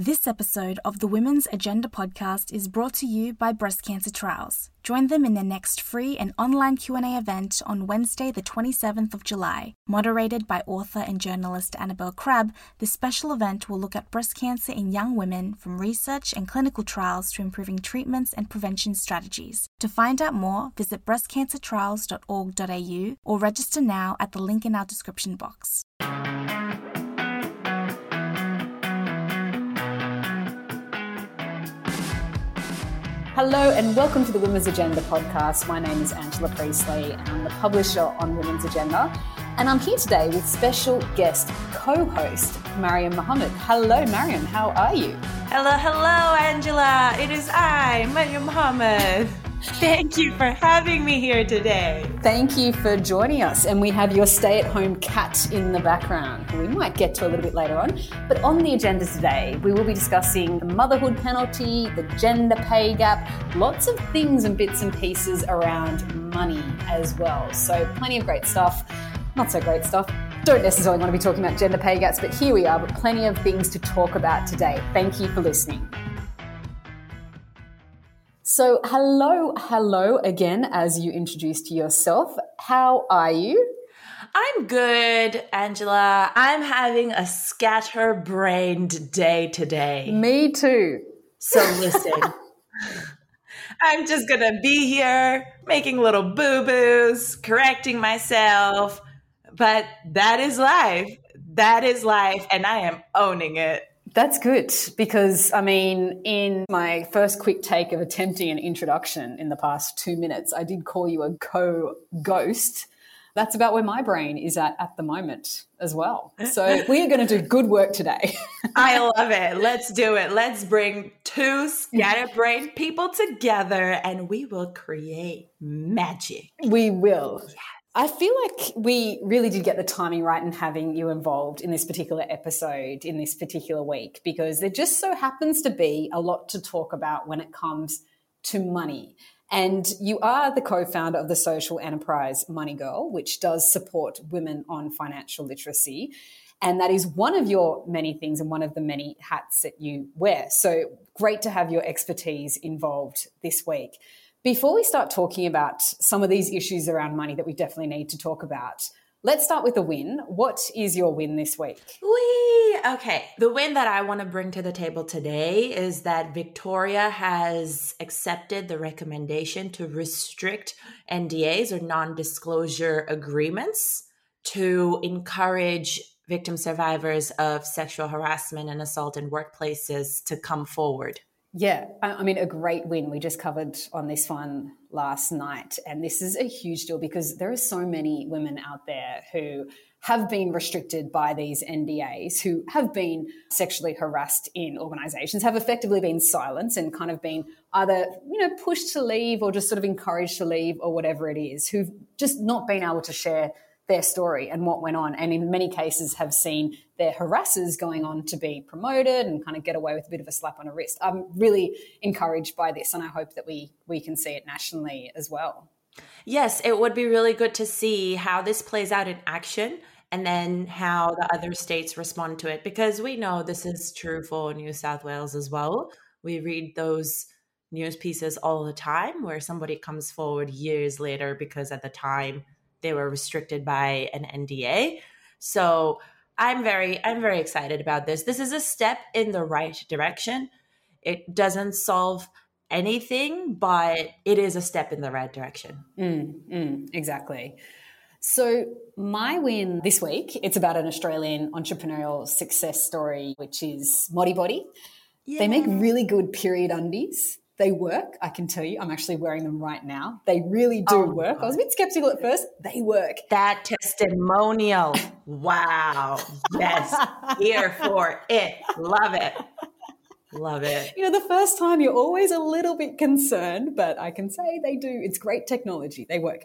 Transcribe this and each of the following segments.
This episode of the Women's Agenda podcast is brought to you by Breast Cancer Trials. Join them in their next free and online Q&A event on Wednesday, the 27th of July. Moderated by author and journalist Annabel Crabb, this special event will look at breast cancer in young women from research and clinical trials to improving treatments and prevention strategies. To find out more, visit breastcancertrials.org.au or register now at the link in our description box. Hello and welcome to the Women's Agenda podcast. My name is Angela Priestley and I'm the publisher on Women's Agenda. And I'm here today with special guest co host Mariam Mohammed. Hello, Mariam, how are you? Hello, hello, Angela. It is I, Mariam Mohammed. Thank you for having me here today. Thank you for joining us. And we have your stay at home cat in the background, we might get to a little bit later on. But on the agenda today, we will be discussing the motherhood penalty, the gender pay gap, lots of things and bits and pieces around money as well. So, plenty of great stuff. Not so great stuff. Don't necessarily want to be talking about gender pay gaps, but here we are, but plenty of things to talk about today. Thank you for listening. So, hello, hello again, as you introduced yourself. How are you? I'm good, Angela. I'm having a scatterbrained day today. Me too. So, listen, I'm just going to be here making little boo boos, correcting myself. But that is life. That is life. And I am owning it. That's good because, I mean, in my first quick take of attempting an introduction in the past two minutes, I did call you a co ghost. That's about where my brain is at at the moment as well. So we are going to do good work today. I love it. Let's do it. Let's bring two scatterbrained people together and we will create magic. We will. Yeah. I feel like we really did get the timing right in having you involved in this particular episode in this particular week because there just so happens to be a lot to talk about when it comes to money. And you are the co founder of the social enterprise Money Girl, which does support women on financial literacy. And that is one of your many things and one of the many hats that you wear. So great to have your expertise involved this week. Before we start talking about some of these issues around money that we definitely need to talk about, let's start with the win. What is your win this week? We okay. The win that I want to bring to the table today is that Victoria has accepted the recommendation to restrict NDAs or non-disclosure agreements to encourage victim survivors of sexual harassment and assault in workplaces to come forward. Yeah, I mean, a great win. We just covered on this one last night. And this is a huge deal because there are so many women out there who have been restricted by these NDAs, who have been sexually harassed in organizations, have effectively been silenced and kind of been either, you know, pushed to leave or just sort of encouraged to leave or whatever it is, who've just not been able to share their story and what went on, and in many cases have seen their harassers going on to be promoted and kind of get away with a bit of a slap on a wrist. I'm really encouraged by this, and I hope that we we can see it nationally as well. Yes, it would be really good to see how this plays out in action and then how the other states respond to it because we know this is true for New South Wales as well. We read those news pieces all the time where somebody comes forward years later because at the time they were restricted by an NDA. So I'm very I'm very excited about this. This is a step in the right direction. It doesn't solve anything, but it is a step in the right direction. Mm, mm, exactly. So my win this week, it's about an Australian entrepreneurial success story, which is Modibodi. Yeah. They make really good period undies. They work, I can tell you. I'm actually wearing them right now. They really do oh, work. I was a bit skeptical at first. They work. That testimonial. wow. Yes. Here for it. Love it. Love it. You know, the first time you're always a little bit concerned, but I can say they do. It's great technology. They work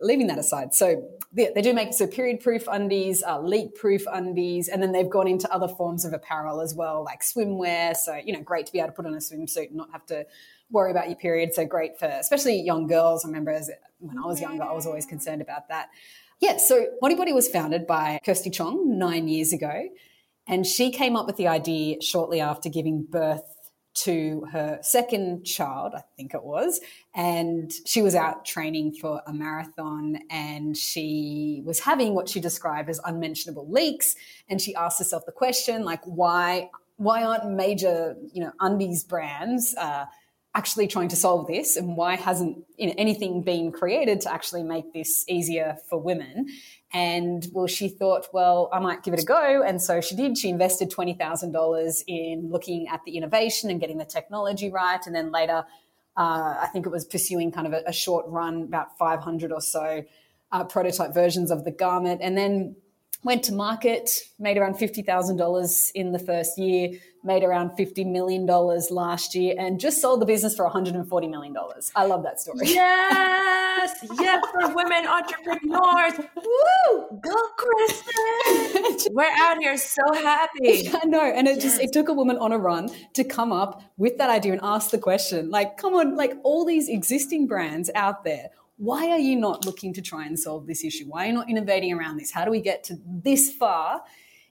leaving that aside, so they, they do make so period proof undies, uh, leak proof undies, and then they've gone into other forms of apparel as well, like swimwear. So you know, great to be able to put on a swimsuit and not have to worry about your period. So great for especially young girls. I remember as, when I was younger, I was always concerned about that. Yeah, so Modibodi was founded by Kirsty Chong nine years ago. And she came up with the idea shortly after giving birth to her second child, I think it was. And she was out training for a marathon and she was having what she described as unmentionable leaks. And she asked herself the question, like, why, why aren't major, you know, undies brands, uh, actually trying to solve this and why hasn't anything been created to actually make this easier for women? And well she thought well i might give it a go. And so she did. She invested $20000 in looking at the innovation and getting the technology right. And then later uh, i think it was pursuing kind of a, a, short run about 500 or so uh, prototype versions of the garment. And then went to market, made around $50,000 in the first year, made around $50 million last year, and just sold the business for $140 million. I love that story. Yes, yes, for women entrepreneurs. Woo! Go, Kristen! We're out here so happy. I know. And it yes. just, it took a woman on a run to come up with that idea and ask the question, like, come on, like all these existing brands out there, why are you not looking to try and solve this issue? Why are you not innovating around this? How do we get to this far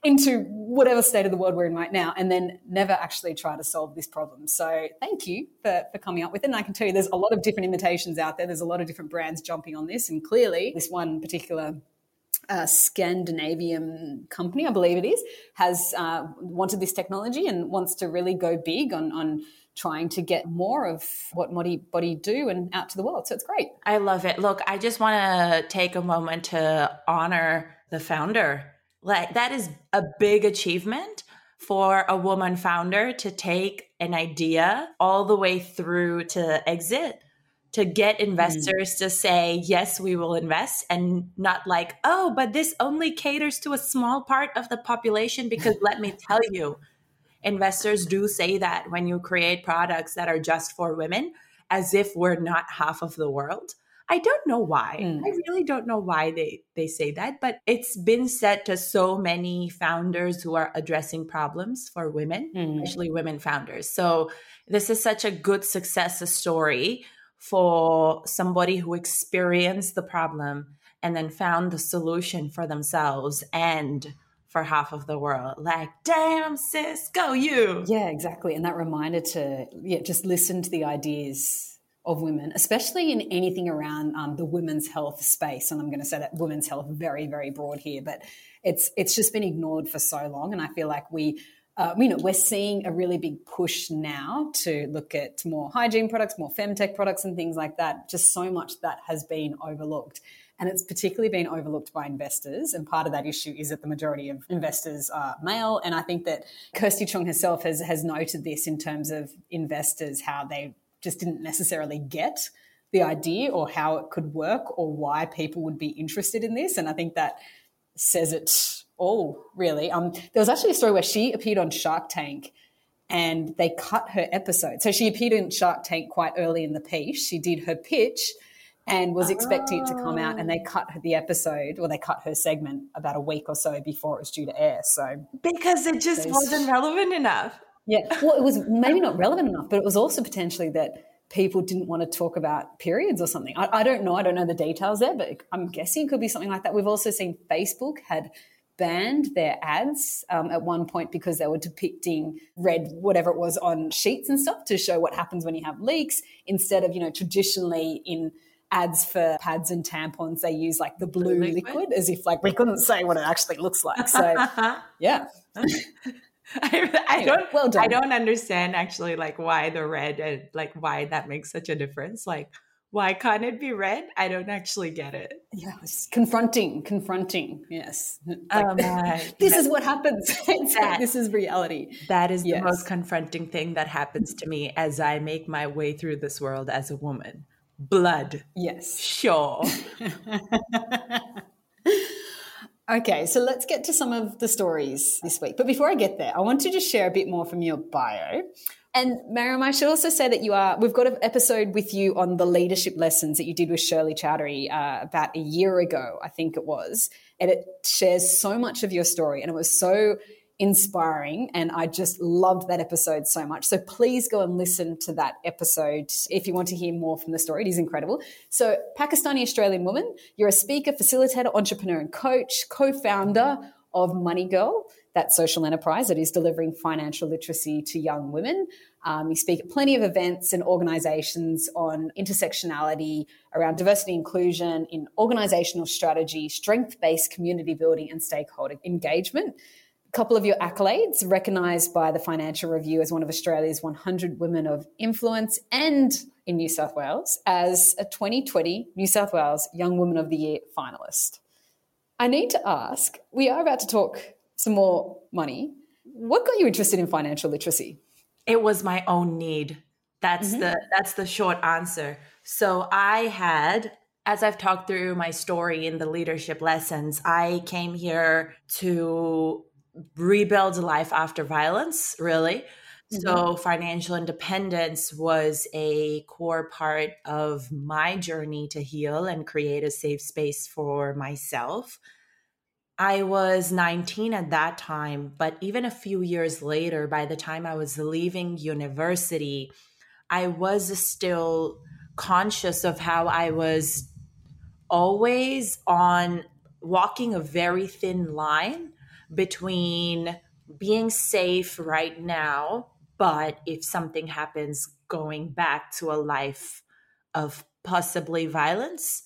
into whatever state of the world we're in right now and then never actually try to solve this problem? So thank you for, for coming up with it. And I can tell you there's a lot of different imitations out there. There's a lot of different brands jumping on this. And clearly, this one particular uh, Scandinavian company, I believe it is, has uh, wanted this technology and wants to really go big on, on trying to get more of what Modibodi do and out to the world. So it's great. I love it. Look, I just want to take a moment to honor the founder. Like that is a big achievement for a woman founder to take an idea all the way through to exit to get mm. investors mm. to say yes we will invest and not like oh but this only caters to a small part of the population because let me tell you investors do say that when you create products that are just for women, as if we're not half of the world. I don't know why. Mm. I really don't know why they, they say that, but it's been said to so many founders who are addressing problems for women, mm. especially women founders. So this is such a good success story for somebody who experienced the problem and then found the solution for themselves and for half of the world. Like, damn, sis, go you. Yeah, exactly. And that reminder to yeah, just listen to the ideas of women, especially in anything around um, the women's health space. And I'm going to say that women's health very, very broad here, but it's it's just been ignored for so long. And I feel like we uh, you know, we're seeing a really big push now to look at more hygiene products, more femtech products, and things like that. Just so much that has been overlooked. And it's particularly been overlooked by investors. And part of that issue is that the majority of investors are male. And I think that Kirsty Chong herself has, has noted this in terms of investors, how they just didn't necessarily get the idea or how it could work or why people would be interested in this. And I think that says it all, really. Um, there was actually a story where she appeared on Shark Tank and they cut her episode. So she appeared in Shark Tank quite early in the piece. She did her pitch and was expecting it to come out and they oh. cut the episode or they cut her segment about a week or so before it was due to air so because it just wasn't relevant enough yeah well it was maybe not relevant enough but it was also potentially that people didn't want to talk about periods or something I, I don't know i don't know the details there but i'm guessing it could be something like that we've also seen facebook had banned their ads um, at one point because they were depicting red whatever it was on sheets and stuff to show what happens when you have leaks instead of you know traditionally in ads for pads and tampons, they use like the blue liquid? liquid as if like we couldn't say what it actually looks like. So yeah. I, I, don't well done. I don't understand actually like why the red and like why that makes such a difference. Like why can't it be red? I don't actually get it. Yes, confronting, confronting. Yes, oh like, oh this that, is what happens. That, this is reality. That is yes. the most confronting thing that happens to me as I make my way through this world as a woman blood. Yes. Sure. Okay, so let's get to some of the stories this week. But before I get there, I want to just share a bit more from your bio. And Mariam, I should also say that you are, we've got an episode with you on the leadership lessons that you did with Shirley Chowdhary uh, about a year ago, I think it was. And it shares so much of your story. And it was so inspiring. And I just loved that episode so much. So please go and listen to that episode if you want to hear more from the story. It is incredible. So, Pakistani Australian woman, you're a speaker, facilitator, entrepreneur, and coach, co founder of Money Girl. that social enterprise that is delivering financial literacy to young women. Um, you speak at plenty of events and organizations on intersectionality, around diversity inclusion in organizational strategy, strength based community building, and stakeholder engagement. Couple of your accolades recognized by the Financial Review as one of Australia's 100 women of influence and in New South Wales as a 2020 New South Wales Young Woman of the Year finalist. I need to ask we are about to talk some more money. What got you interested in financial literacy? It was my own need. That's mm-hmm. the that's the short answer. So I had as I've talked through my story in the leadership lessons, I came here to rebuild life after violence, really. Mm-hmm. So, financial independence was a core part of my journey to heal and create a safe space for myself. I was 19 at that time, but even a few years later, by the time I was leaving university, I was still conscious of how I was always on walking a very thin line between being safe right now but if something happens going back to a life of possibly violence,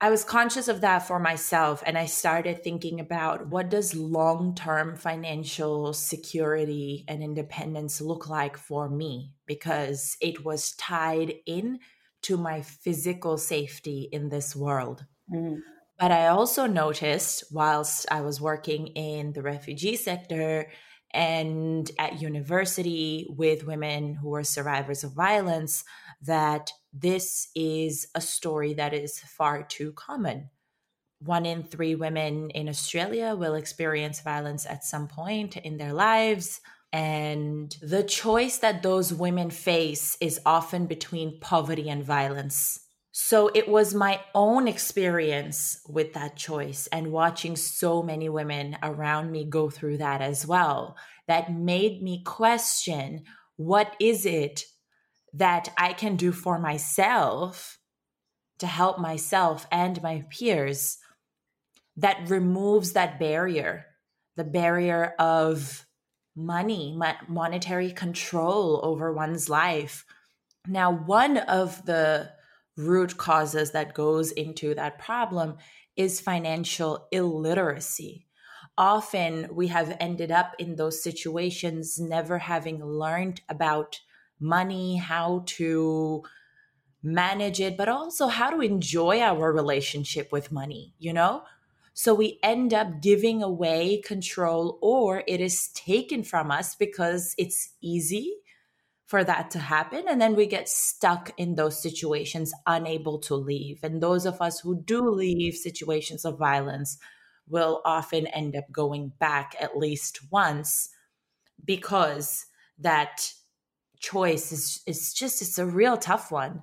I was conscious of that for myself and I started thinking about what does long-term financial security and independence look like for me because it was tied in to my physical safety in this world. Mm. But I also noticed whilst I was working in the refugee sector and at university with women who are survivors of violence that this is a story that is far too common. One in three women in Australia will experience violence at some point in their lives. And the choice that those women face is often between poverty and violence. So it was my own experience with that choice and watching so many women around me go through that as well that made me question what is it that I can do for myself to help myself and my peers that removes that barrier, the barrier of money, monetary control over one's life. Now, one of the root causes that goes into that problem is financial illiteracy. Often we have ended up in those situations never having learned about money, how to manage it, but also how to enjoy our relationship with money, you know? So we end up giving away control or it is taken from us because it's easy for that to happen. And then we get stuck in those situations, unable to leave. And those of us who do leave situations of violence will often end up going back at least once because that choice is, is just, it's a real tough one.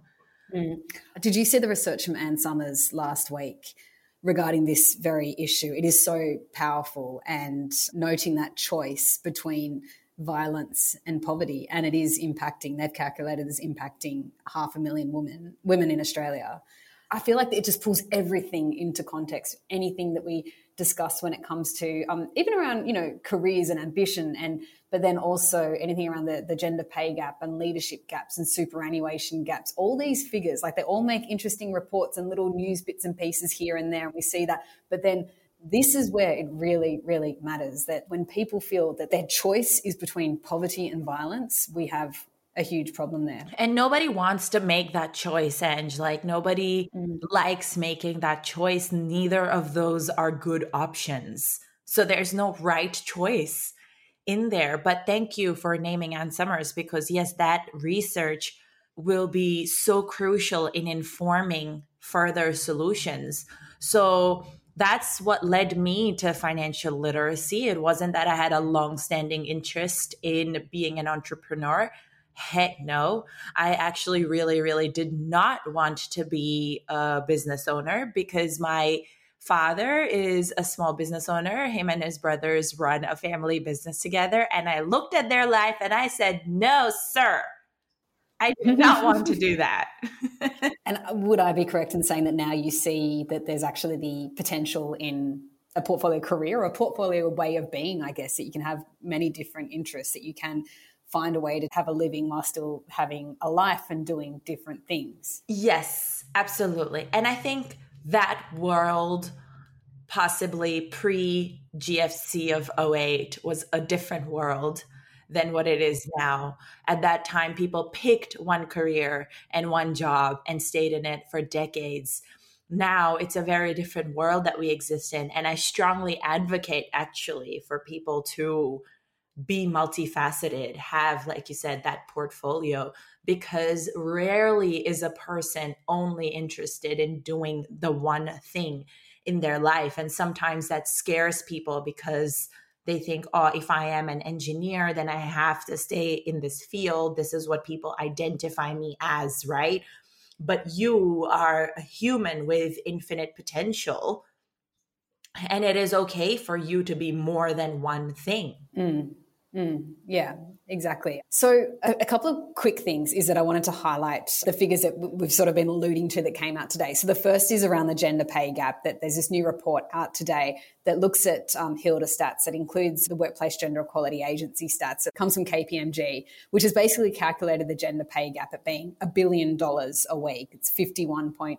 Mm. Did you see the research from Anne Summers last week? regarding this very issue. It is so powerful and noting that choice between violence and poverty, and it is impacting. They've calculated as impacting half a million women women in Australia. I feel like it just pulls everything into context. Anything that we discuss when it comes to um, even around you know careers and ambition, and but then also anything around the, the gender pay gap and leadership gaps and superannuation gaps. All these figures, like they all make interesting reports and little news bits and pieces here and there, and we see that. But then this is where it really, really matters that when people feel that their choice is between poverty and violence, we have a huge problem there. And nobody wants to make that choice, Ange. Like nobody mm. likes making that choice. Neither of those are good options. So there's no right choice in there. But thank you for naming Anne Summers because yes, that research will be so crucial in informing further solutions. So that's what led me to financial literacy. It wasn't that I had a long-standing interest in being an entrepreneur. Heck no. I actually really, really did not want to be a business owner because my father is a small business owner. Him and his brothers run a family business together. And I looked at their life and I said, no, sir. I did not want to do that. and uh, would I be correct in saying that now you see that there's actually the potential in a portfolio career or a portfolio way of being, I guess, that you can have many different interests, that you can find a way to have a living while still having a life and doing different things. Yes, absolutely. And I think that world, possibly pre GFC of 08, was a different world than what it is now. At that time, people picked one career and one job and stayed in it for decades. Now it's a very different world that we exist in. And I strongly advocate actually for people to be multifaceted, have, like you said, that portfolio, because rarely is a person only interested in doing the one thing in their life. And sometimes that scares people because they think, oh, if I am an engineer, then I have to stay in this field. This is what people identify me as, right? But you are a human with infinite potential. And it is okay for you to be more than one thing. Mm. Mm, yeah, exactly. So, a, a, couple of quick things is that I wanted to highlight the figures that we've sort of been alluding to that came out today. So, the first is around the gender pay gap. That there's this new report out today that looks at um, HILDA stats that includes the Workplace Gender Equality Agency stats. It comes from KPMG, which has basically calculated the gender pay gap at being a billion dollars a week. It's 51.8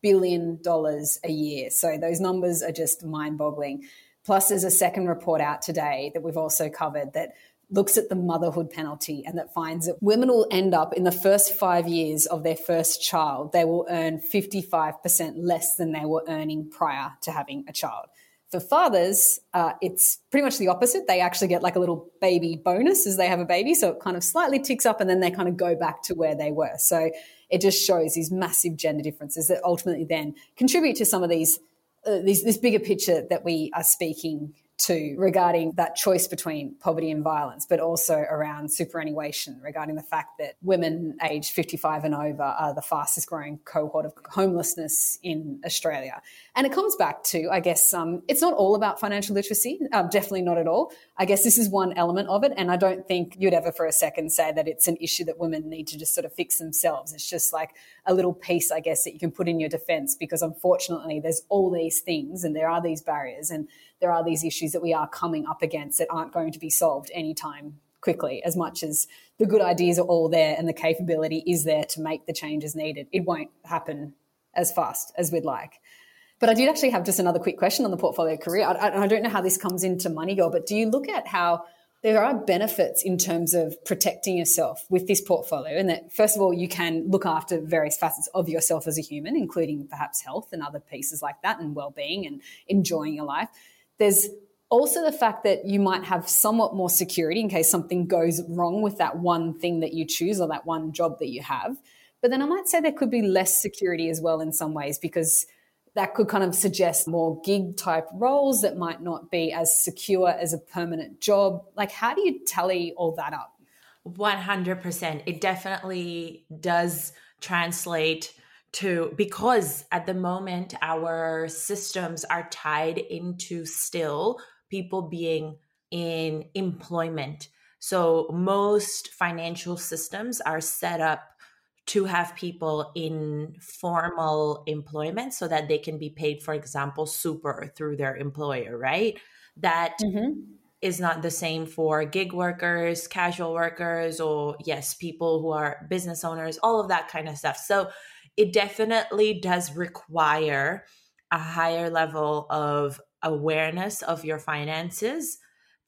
billion dollars a year. So, those numbers are just mind boggling. Plus, there's a second report out today that we've also covered that looks at the motherhood penalty and that finds that women will end up in the first five years of their first child, they will earn 55% less than they were earning prior to having a child. For fathers, uh, it's pretty much the opposite. They actually get like a little baby bonus as they have a baby. So it kind of slightly ticks up and then they kind of go back to where they were. So it just shows these massive gender differences that ultimately then contribute to some of these uh, this, this bigger picture that we are speaking to regarding that choice between poverty and violence, but also around superannuation, regarding the fact that women aged 55 and over are the fastest growing cohort of homelessness in Australia. And it comes back to, I guess, um, it's not all about financial literacy, um, definitely not at all. I guess this is one element of it. And I don't think you'd ever for a second say that it's an issue that women need to just sort of fix themselves. It's just like a little piece, I guess, that you can put in your defense because unfortunately there's all these things and there are these barriers and there are these issues that we are coming up against that aren't going to be solved anytime quickly as much as the good ideas are all there and the capability is there to make the changes needed. It won't happen as fast as we'd like. But I did actually have just another quick question on the portfolio career. I, I don't know how this comes into money, girl, but do you look at how there are benefits in terms of protecting yourself with this portfolio and that first of all you can look after various facets of yourself as a human including perhaps health and other pieces like that and well-being and enjoying your life there's also the fact that you might have somewhat more security in case something goes wrong with that one thing that you choose or that one job that you have. But then I might say there could be less security as well in some ways because that could kind of suggest more gig type roles that might not be as secure as a permanent job. Like, how do you tally all that up? 100%. It definitely does translate to because at the moment our systems are tied into still people being in employment. So most financial systems are set up to have people in formal employment so that they can be paid, for example, super through their employer, right? That mm-hmm. is not the same for gig workers, casual workers, or yes, people who are business owners, all of that kind of stuff. So it definitely does require a higher level of awareness of your finances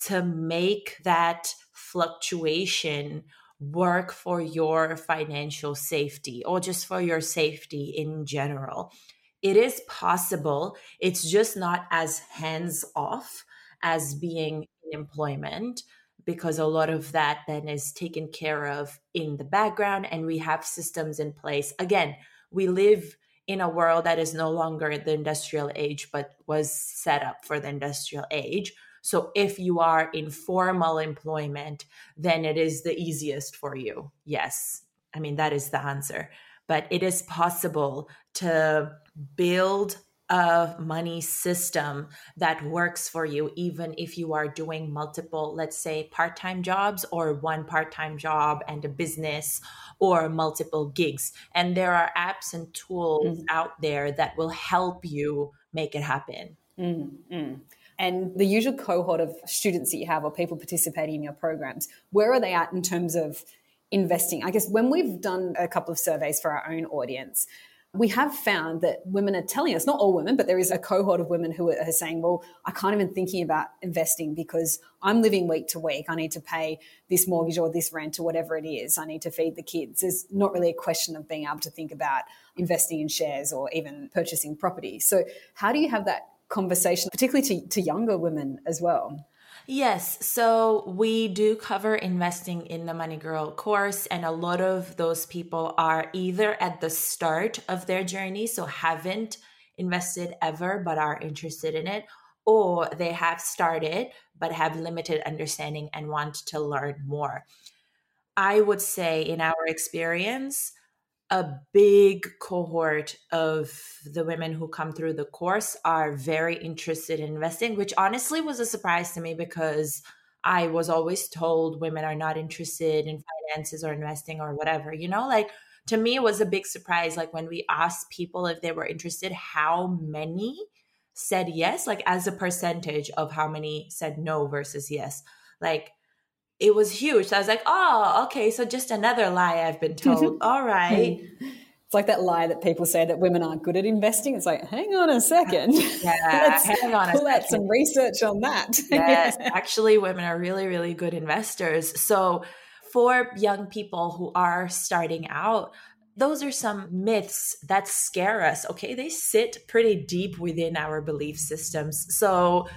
to make that fluctuation work for your financial safety or just for your safety in general. It is possible, it's just not as hands off as being in employment because a lot of that then is taken care of in the background and we have systems in place. Again, we live in a world that is no longer the industrial age but was set up for the industrial age. So if you are in formal employment then it is the easiest for you. Yes. I mean that is the answer. But it is possible to build a money system that works for you, even if you are doing multiple, let's say, part time jobs or one part time job and a business or multiple gigs. And there are apps and tools mm-hmm. out there that will help you make it happen. Mm, And the usual cohort of students that you have or people participating in your programs, where are they at in terms of investing? I guess when we've done a couple of surveys for our own audience, we have found that women are telling us, not all women, but there is a cohort of women who are saying, well, I can't even thinking about investing because I'm living week to week. I need to pay this mortgage or this rent or whatever it is. I need to feed the kids. There's not really a question of being able to think about investing in shares or even purchasing property. So how do you have that conversation, particularly to, to younger women as well? Yes. So we do cover investing in the Money Girl course, and a lot of those people are either at the start of their journey, so haven't invested ever but are interested in it, or they have started but have limited understanding and want to learn more. I would say, in our experience, a big cohort of the women who come through the course are very interested in investing, which honestly was a surprise to me because I was always told women are not interested in finances or investing or whatever, you know, like to me it was a big surprise like when we asked people if they were interested how many said yes like as a percentage of how many said no versus yes. Like it was huge. So I was like, oh, okay, so just another lie I've been told. All right. It's like that lie that people say that women aren't good at investing. It's like, hang on a second. Yeah, hang on a pull out some research on that. yes, actually, women are really, really good investors. So for young people who are starting out, those are some myths that scare us. Okay, they sit pretty deep within our belief systems. So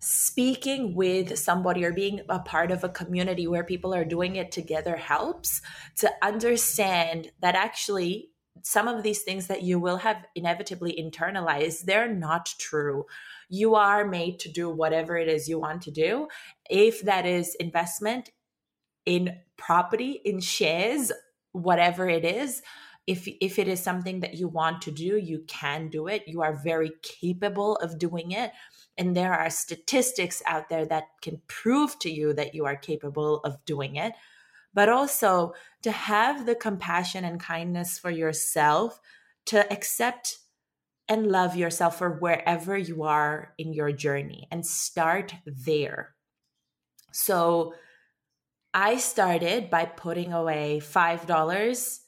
speaking with somebody or being a part of a community where people are doing it together helps to understand that actually some of these things that you will have inevitably internalized they're not true. You are made to do whatever it is you want to do. If that is investment in property in shares whatever it is if if it is something that you want to do you can do it. You are very capable of doing it and there are statistics out there that can prove to you that you are capable of doing it. But also to have the compassion and kindness for yourself to accept and love yourself for wherever you are in your journey and start there. So I started by putting away $5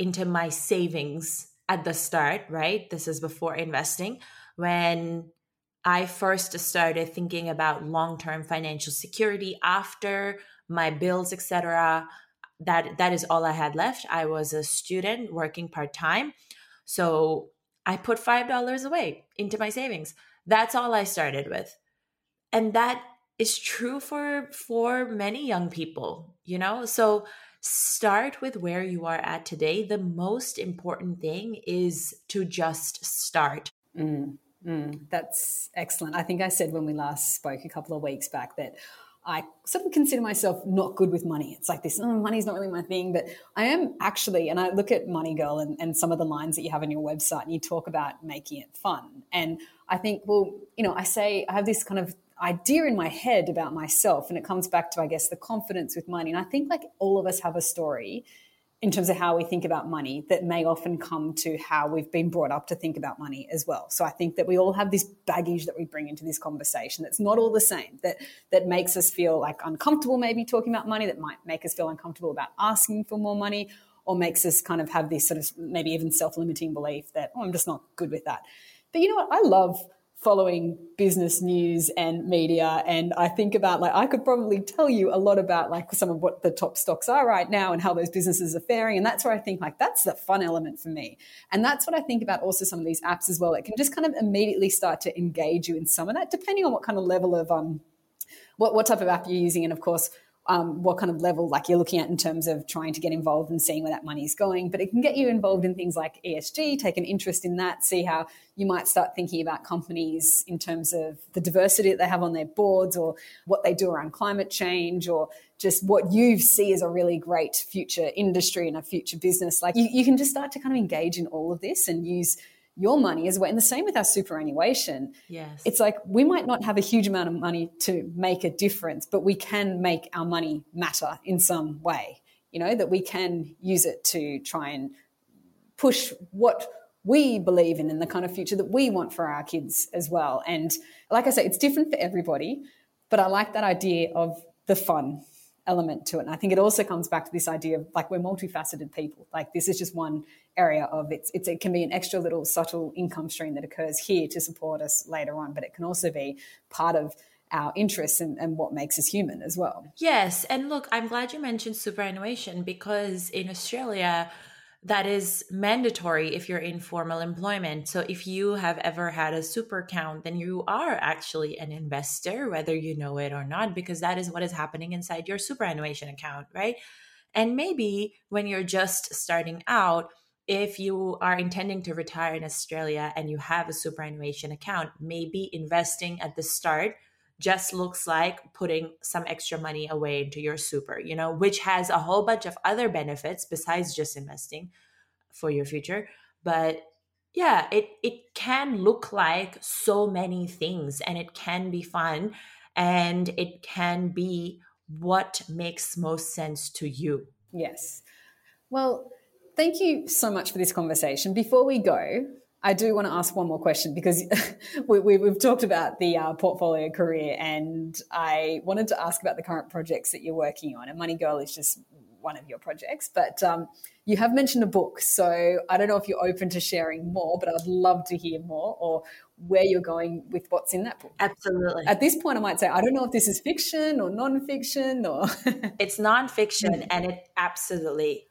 into my savings at the start, right? This is before investing when I first started thinking about long-term financial security after my bills, etc. That that is all I had left. I was a student working part-time. So I put $5 away into my savings. That's all I started with. And that is true for for many young people, you know? So start with where you are at today. The most important thing is to just start. Mm. Mm, that's excellent. I think I said when we last spoke a couple of weeks back that I sort of consider myself not good with money. It's like this, oh, money's not really my thing, but I am actually, and I look at Money Girl and, and some of the lines that you have on your website and you talk about making it fun. And I think, well, you know, I say, I have this kind of idea in my head about myself and it comes back to, I guess, the confidence with money. And I think like all of us have a story in terms of how we think about money that may often come to how we've been brought up to think about money as well. So I think that we all have this baggage that we bring into this conversation that's not all the same, that that makes us feel like uncomfortable maybe talking about money, that might make us feel uncomfortable about asking for more money, or makes us kind of have this sort of maybe even self-limiting belief that, oh, I'm just not good with that. But you know what? I love following business news and media and i think about like i could probably tell you a lot about like some of what the top stocks are right now and how those businesses are faring and that's where i think like that's the fun element for me. And that's what i think about also some of these apps as well it can just kind of immediately start to engage you in some of that depending on what kind of level of um what, what type of app you're using. And of course um, what kind of level like you're looking at in terms of trying to get involved and seeing where that money is going. But it can get you involved in things like ESG, take an interest in that, see how you might start thinking about companies in terms of the diversity that they have on their boards or what they do around climate change or just what you see as a really great future industry and a future business. Like you, you can just start to kind of engage in all of this and use your money as well. And the same with our superannuation. Yes. It's like we might not have a huge amount of money to make a difference, but we can make our money matter in some way. You know, that we can use it to try and push what we believe in and the kind of future that we want for our kids as well. And like I say, it's different for everybody, but I like that idea of the fun element to it. And I think it also comes back to this idea of like we're multifaceted people. Like this is just one area of it's, it's it can be an extra little subtle income stream that occurs here to support us later on, but it can also be part of our interests and, and what makes us human as well. Yes. And look, I'm glad you mentioned superannuation because in Australia, that is mandatory if you're in formal employment. So if you have ever had a super account, then you are actually an investor, whether you know it or not, because that is what is happening inside your superannuation account, right? And maybe when you're just starting out, if you are intending to retire in Australia and you have a superannuation account, maybe investing at the start just looks like putting some extra money away into your super, you know, which has a whole bunch of other benefits besides just investing for your future. But yeah, it it can look like so many things and it can be fun and it can be what makes most sense to you. Yes. Well, thank you so much for this conversation. Before we go, I do want to ask one more question because we, have talked about the uh, portfolio career, and I wanted to ask about the current projects that you're working on. And Money Girl is just one of your projects, but um, you have mentioned a book. So I don't know if you're open to sharing more, but I'd love to hear more or where you're going with what's in that book. Absolutely. At this point, I might say, I don't know if this is fiction or nonfiction or. it's nonfiction, and it absolutely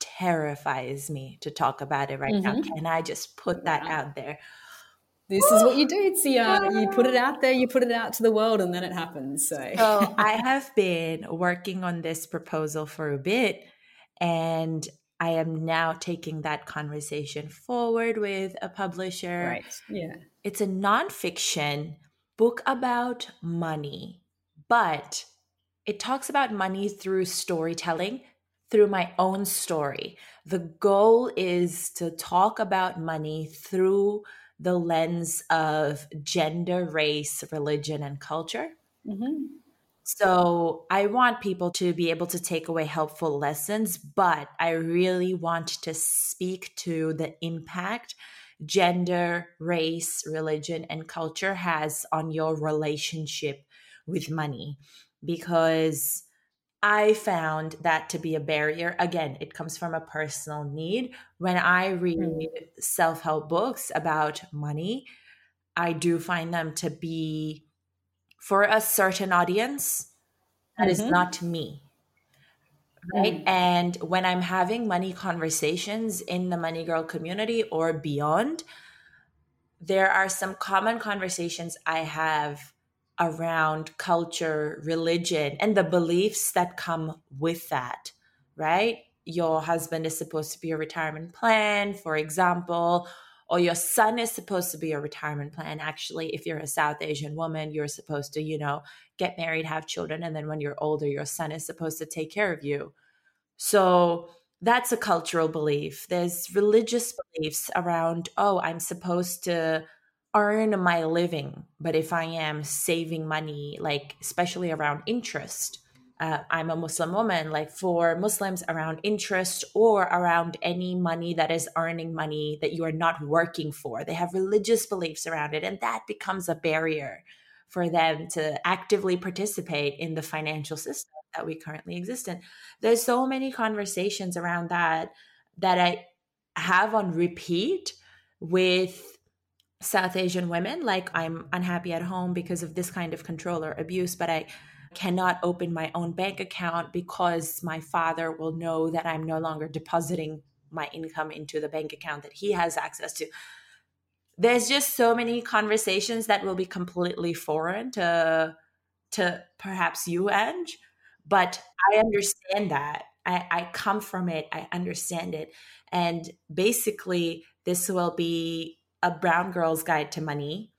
terrifies me to talk about it right mm-hmm. now. Can I just put that out there? This is what you do. The, uh, you put it out there, you put it out to the world, and then it happens. So, so I have been working on this proposal for a bit, and I am now taking that conversation forward with a publisher. Right. Yeah. It's a nonfiction book about money, but it talks about money through storytelling through my own story. The goal is to talk about money through the lens of gender, race, religion, and culture. Mm-hmm. So I want people to be able to take away helpful lessons, but I really want to speak to the impact gender, race, religion, and culture has on your relationship with money because I found that to be a barrier. Again, it comes from a personal need. When I read mm. self help books about money, I do find them to be for a certain audience that mm-hmm. is not me. Right. Mm. And when I'm having money conversations in the Money Girl community or beyond, there are some common conversations I have around culture, religion, and the beliefs that come with that, right? Your husband is supposed to be a retirement plan, for example, or your son is supposed to be a retirement plan. Actually, if you're a South Asian woman, you're supposed to, you know, get married, have children, and then when you're older, your son is supposed to take care of you. So that's a cultural belief. There's religious beliefs around, oh, I'm supposed to earn my living, but if I am saving money, like especially around interest, uh, I'm a Muslim woman, like for Muslims around interest or around any money that is earning money that you are not working for, they have religious beliefs around it. And that becomes a barrier for them to actively participate in the financial system that we currently exist in. There's so many conversations around that that I have on repeat with South Asian women, like I'm unhappy at home because of this kind of control or abuse, but I cannot open my own bank account because my father will know that I'm no longer depositing my income into the bank account that he has access to. There's just so many conversations that will be completely foreign to to perhaps you, Ange, but I understand that. I, I come from it. I understand it. And basically, this will be a brown girl's guide to money.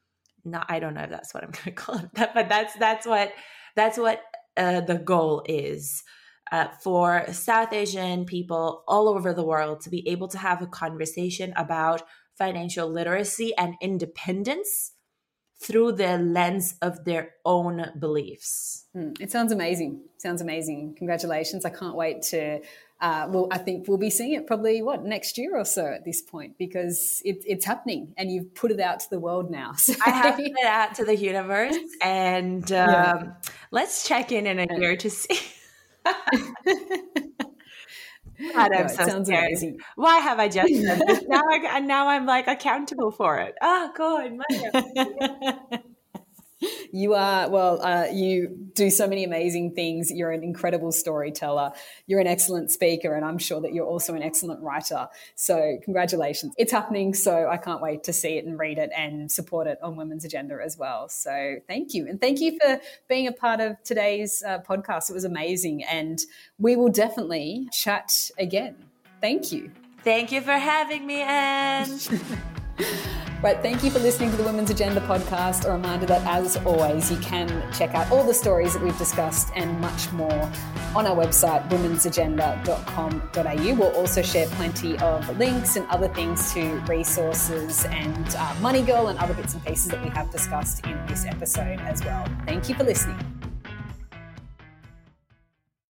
No, I don't know if that's what I'm going to call it, but that's that's what that's what uh, the goal is uh, for South Asian people all over the world to be able to have a conversation about financial literacy and independence through the lens of their own beliefs. Mm, it sounds amazing. Sounds amazing. Congratulations. I can't wait to uh, well, I think we'll be seeing it probably what next year or so at this point because it, it's happening and you've put it out to the world now. So. I have put it out to the universe, and um, yeah. let's check in in a year to see. God, I'm so sounds scared. amazing. Why have I just now, I, now I'm like accountable for it. Oh God, you are well uh, you do so many amazing things. You're an incredible storyteller. You're an excellent speaker and i'm sure that you're also an excellent writer. So congratulations. It's happening so i can't wait to see it and read it and support it on women's agenda as well. So thank you. And thank you for being a part of today's uh, podcast. It was amazing and we will definitely chat again. Thank you. Thank you for having me anne Right, thank you for listening to the Women's Agenda podcast. A reminder that, as always, you can check out all the stories that we've discussed and much more on our website, womensagenda.com.au. We'll also share plenty of links and other things to resources and uh, Money Girl and other bits and pieces that we have discussed in this episode as well. Thank you for listening.